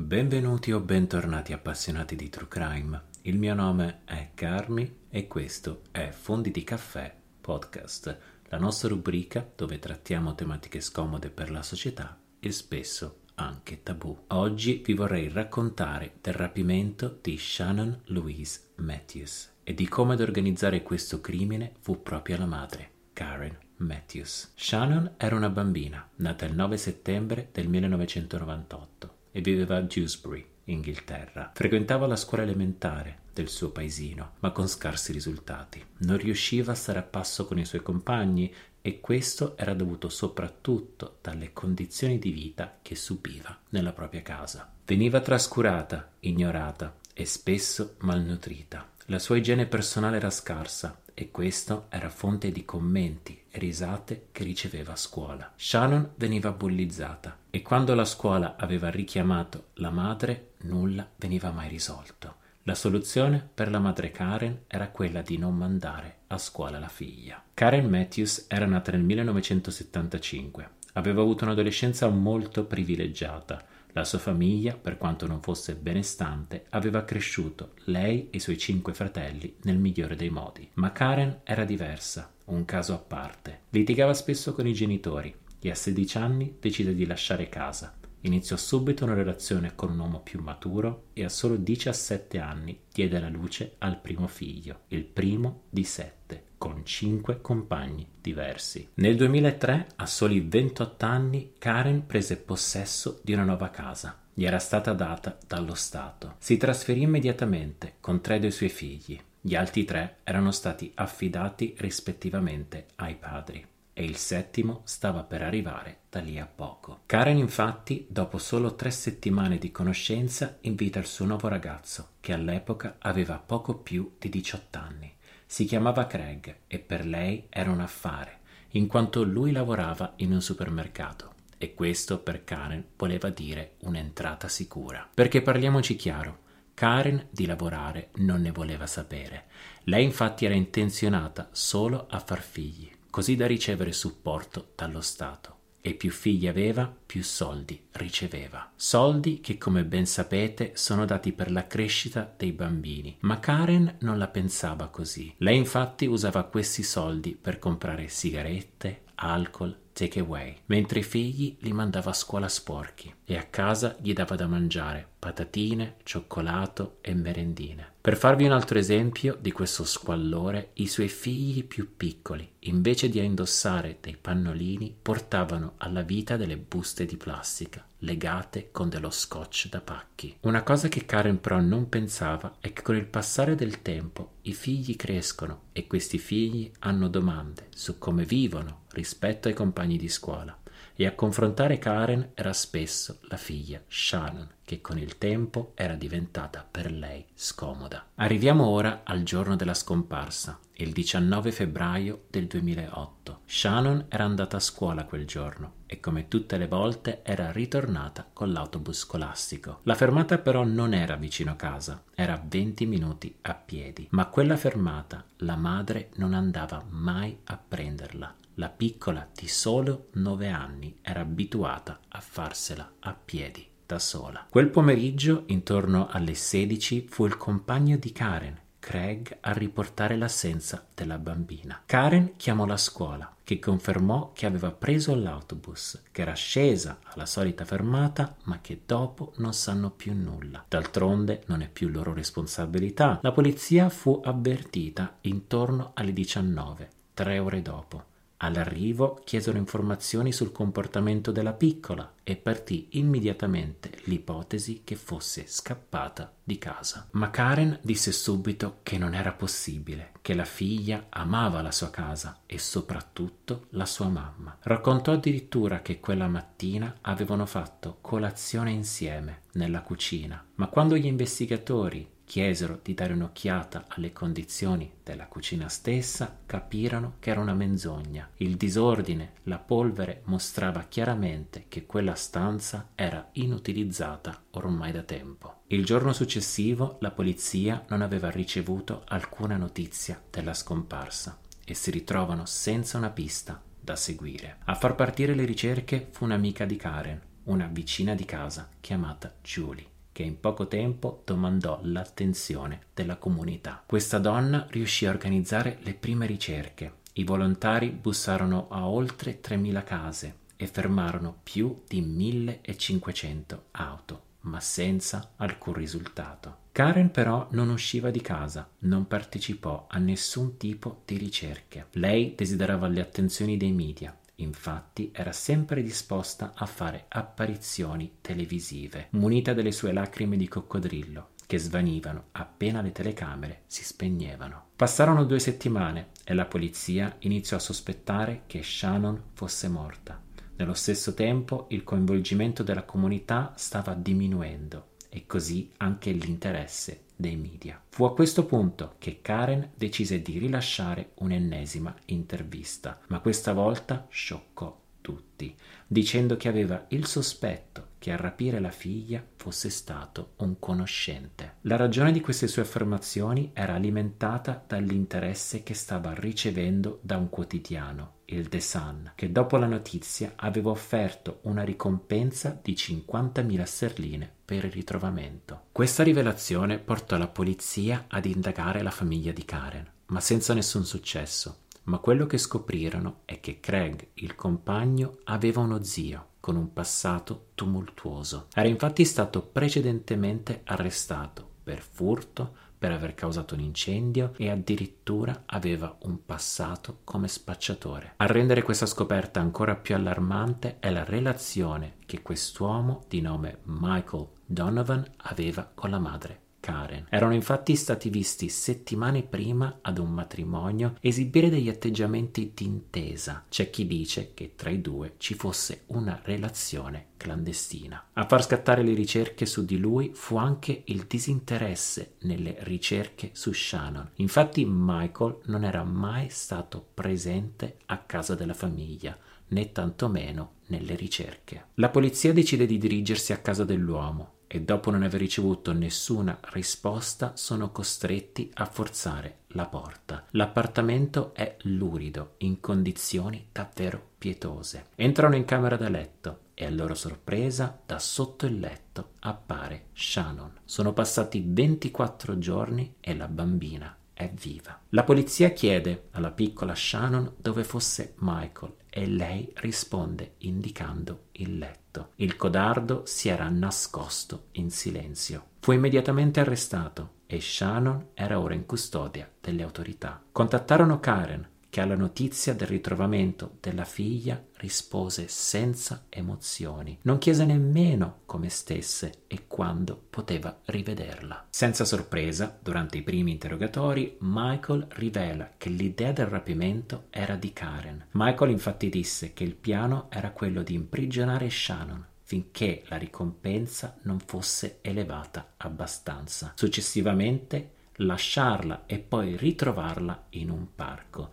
Benvenuti o bentornati appassionati di True Crime. Il mio nome è Carmi e questo è Fondi di Caffè Podcast, la nostra rubrica dove trattiamo tematiche scomode per la società e spesso anche tabù. Oggi vi vorrei raccontare del rapimento di Shannon Louise Matthews e di come ad organizzare questo crimine fu proprio la madre, Karen Matthews. Shannon era una bambina, nata il 9 settembre del 1998 e viveva a Dewsbury, Inghilterra. Frequentava la scuola elementare del suo paesino, ma con scarsi risultati. Non riusciva a stare a passo con i suoi compagni e questo era dovuto soprattutto dalle condizioni di vita che subiva nella propria casa. Veniva trascurata, ignorata e spesso malnutrita. La sua igiene personale era scarsa e questo era fonte di commenti risate che riceveva a scuola. Shannon veniva bullizzata e quando la scuola aveva richiamato la madre nulla veniva mai risolto. La soluzione per la madre Karen era quella di non mandare a scuola la figlia. Karen Matthews era nata nel 1975. Aveva avuto un'adolescenza molto privilegiata la sua famiglia, per quanto non fosse benestante, aveva cresciuto lei e i suoi cinque fratelli nel migliore dei modi. Ma Karen era diversa, un caso a parte. Litigava spesso con i genitori e a 16 anni decise di lasciare casa. Iniziò subito una relazione con un uomo più maturo e a solo 17 anni diede la luce al primo figlio, il primo di sette con cinque compagni diversi. Nel 2003, a soli 28 anni, Karen prese possesso di una nuova casa. Gli era stata data dallo Stato. Si trasferì immediatamente con tre dei suoi figli. Gli altri tre erano stati affidati rispettivamente ai padri e il settimo stava per arrivare da lì a poco. Karen infatti, dopo solo tre settimane di conoscenza, invita il suo nuovo ragazzo, che all'epoca aveva poco più di 18 anni. Si chiamava Craig e per lei era un affare, in quanto lui lavorava in un supermercato e questo per Karen voleva dire un'entrata sicura. Perché parliamoci chiaro, Karen di lavorare non ne voleva sapere. Lei infatti era intenzionata solo a far figli, così da ricevere supporto dallo Stato e più figli aveva, più soldi riceveva. Soldi che, come ben sapete, sono dati per la crescita dei bambini. Ma Karen non la pensava così. Lei infatti usava questi soldi per comprare sigarette, alcol, take away, mentre i figli li mandava a scuola sporchi e a casa gli dava da mangiare patatine, cioccolato e merendine. Per farvi un altro esempio di questo squallore, i suoi figli più piccoli, invece di indossare dei pannolini, portavano alla vita delle buste di plastica legate con dello scotch da pacchi. Una cosa che Karen però non pensava è che con il passare del tempo i figli crescono e questi figli hanno domande su come vivono rispetto ai compagni di scuola e a confrontare Karen era spesso la figlia Shannon, che con il tempo era diventata per lei scomoda. Arriviamo ora al giorno della scomparsa, il 19 febbraio del 2008. Shannon era andata a scuola quel giorno e come tutte le volte era ritornata con l'autobus scolastico. La fermata però non era vicino casa, era 20 minuti a piedi, ma quella fermata la madre non andava mai a prenderla la piccola di solo nove anni era abituata a farsela a piedi da sola. Quel pomeriggio, intorno alle 16, fu il compagno di Karen, Craig, a riportare l'assenza della bambina. Karen chiamò la scuola, che confermò che aveva preso l'autobus, che era scesa alla solita fermata, ma che dopo non sanno più nulla. D'altronde non è più loro responsabilità. La polizia fu avvertita intorno alle 19, tre ore dopo. All'arrivo chiesero informazioni sul comportamento della piccola e partì immediatamente l'ipotesi che fosse scappata di casa. Ma Karen disse subito che non era possibile, che la figlia amava la sua casa e soprattutto la sua mamma. Raccontò addirittura che quella mattina avevano fatto colazione insieme nella cucina, ma quando gli investigatori chiesero di dare un'occhiata alle condizioni della cucina stessa, capirono che era una menzogna. Il disordine, la polvere mostrava chiaramente che quella stanza era inutilizzata ormai da tempo. Il giorno successivo la polizia non aveva ricevuto alcuna notizia della scomparsa e si ritrovano senza una pista da seguire. A far partire le ricerche fu un'amica di Karen, una vicina di casa chiamata Julie che in poco tempo domandò l'attenzione della comunità. Questa donna riuscì a organizzare le prime ricerche. I volontari bussarono a oltre 3.000 case e fermarono più di 1.500 auto, ma senza alcun risultato. Karen però non usciva di casa, non partecipò a nessun tipo di ricerche. Lei desiderava le attenzioni dei media, Infatti era sempre disposta a fare apparizioni televisive, munita delle sue lacrime di coccodrillo, che svanivano appena le telecamere si spegnevano. Passarono due settimane e la polizia iniziò a sospettare che Shannon fosse morta. Nello stesso tempo il coinvolgimento della comunità stava diminuendo e così anche l'interesse dei media. Fu a questo punto che Karen decise di rilasciare un'ennesima intervista, ma questa volta scioccò tutti, dicendo che aveva il sospetto che a rapire la figlia fosse stato un conoscente. La ragione di queste sue affermazioni era alimentata dall'interesse che stava ricevendo da un quotidiano, il The Sun, che dopo la notizia aveva offerto una ricompensa di 50.000 sterline per il ritrovamento. Questa rivelazione portò la polizia ad indagare la famiglia di Karen, ma senza nessun successo. Ma quello che scoprirono è che Craig, il compagno, aveva uno zio con un passato tumultuoso. Era infatti stato precedentemente arrestato per furto, per aver causato un incendio e addirittura aveva un passato come spacciatore. A rendere questa scoperta ancora più allarmante è la relazione che quest'uomo di nome Michael Donovan aveva con la madre Karen. Erano infatti stati visti settimane prima ad un matrimonio esibire degli atteggiamenti d'intesa. C'è chi dice che tra i due ci fosse una relazione clandestina. A far scattare le ricerche su di lui fu anche il disinteresse nelle ricerche su Shannon. Infatti Michael non era mai stato presente a casa della famiglia né tantomeno nelle ricerche. La polizia decide di dirigersi a casa dell'uomo e dopo non aver ricevuto nessuna risposta sono costretti a forzare la porta. L'appartamento è lurido, in condizioni davvero pietose. Entrano in camera da letto e a loro sorpresa da sotto il letto appare Shannon. Sono passati 24 giorni e la bambina è viva. La polizia chiede alla piccola Shannon dove fosse Michael e lei risponde indicando il letto. Il codardo si era nascosto in silenzio. Fu immediatamente arrestato e Shannon era ora in custodia delle autorità. Contattarono Karen, che alla notizia del ritrovamento della figlia rispose senza emozioni. Non chiese nemmeno come stesse e quando poteva rivederla. Senza sorpresa, durante i primi interrogatori, Michael rivela che l'idea del rapimento era di Karen. Michael infatti disse che il piano era quello di imprigionare Shannon finché la ricompensa non fosse elevata abbastanza. Successivamente lasciarla e poi ritrovarla in un parco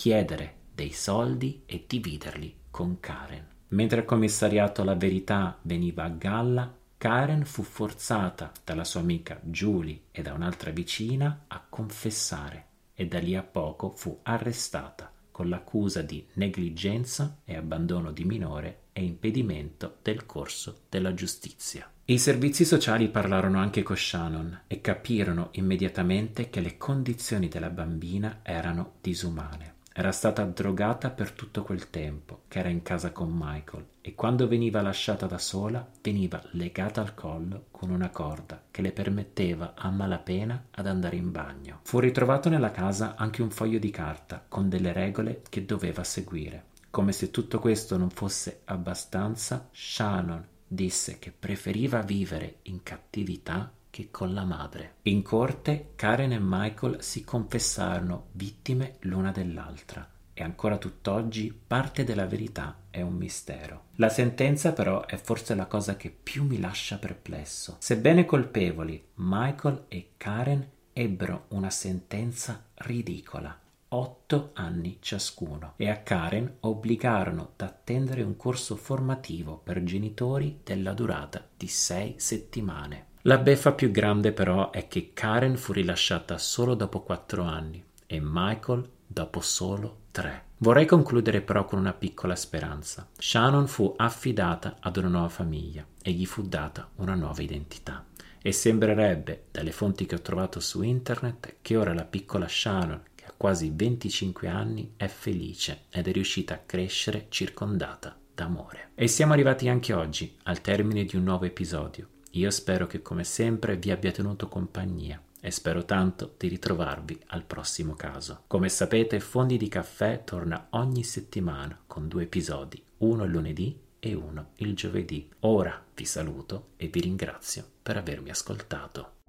chiedere dei soldi e dividerli con Karen. Mentre il commissariato La Verità veniva a galla, Karen fu forzata dalla sua amica Julie e da un'altra vicina a confessare e da lì a poco fu arrestata con l'accusa di negligenza e abbandono di minore e impedimento del corso della giustizia. I servizi sociali parlarono anche con Shannon e capirono immediatamente che le condizioni della bambina erano disumane. Era stata drogata per tutto quel tempo che era in casa con Michael e quando veniva lasciata da sola veniva legata al collo con una corda che le permetteva a malapena ad andare in bagno. Fu ritrovato nella casa anche un foglio di carta con delle regole che doveva seguire. Come se tutto questo non fosse abbastanza, Shannon disse che preferiva vivere in cattività che con la madre. In corte Karen e Michael si confessarono vittime l'una dell'altra e ancora tutt'oggi parte della verità è un mistero. La sentenza però è forse la cosa che più mi lascia perplesso. Sebbene colpevoli, Michael e Karen ebbero una sentenza ridicola. Otto anni ciascuno e a Karen obbligarono ad attendere un corso formativo per genitori della durata di sei settimane. La beffa più grande però è che Karen fu rilasciata solo dopo quattro anni e Michael dopo solo tre. Vorrei concludere però con una piccola speranza. Shannon fu affidata ad una nuova famiglia e gli fu data una nuova identità. E sembrerebbe, dalle fonti che ho trovato su internet, che ora la piccola Shannon, che ha quasi 25 anni, è felice ed è riuscita a crescere circondata d'amore. E siamo arrivati anche oggi al termine di un nuovo episodio. Io spero che come sempre vi abbia tenuto compagnia e spero tanto di ritrovarvi al prossimo caso. Come sapete, Fondi di Caffè torna ogni settimana con due episodi, uno il lunedì e uno il giovedì. Ora vi saluto e vi ringrazio per avermi ascoltato.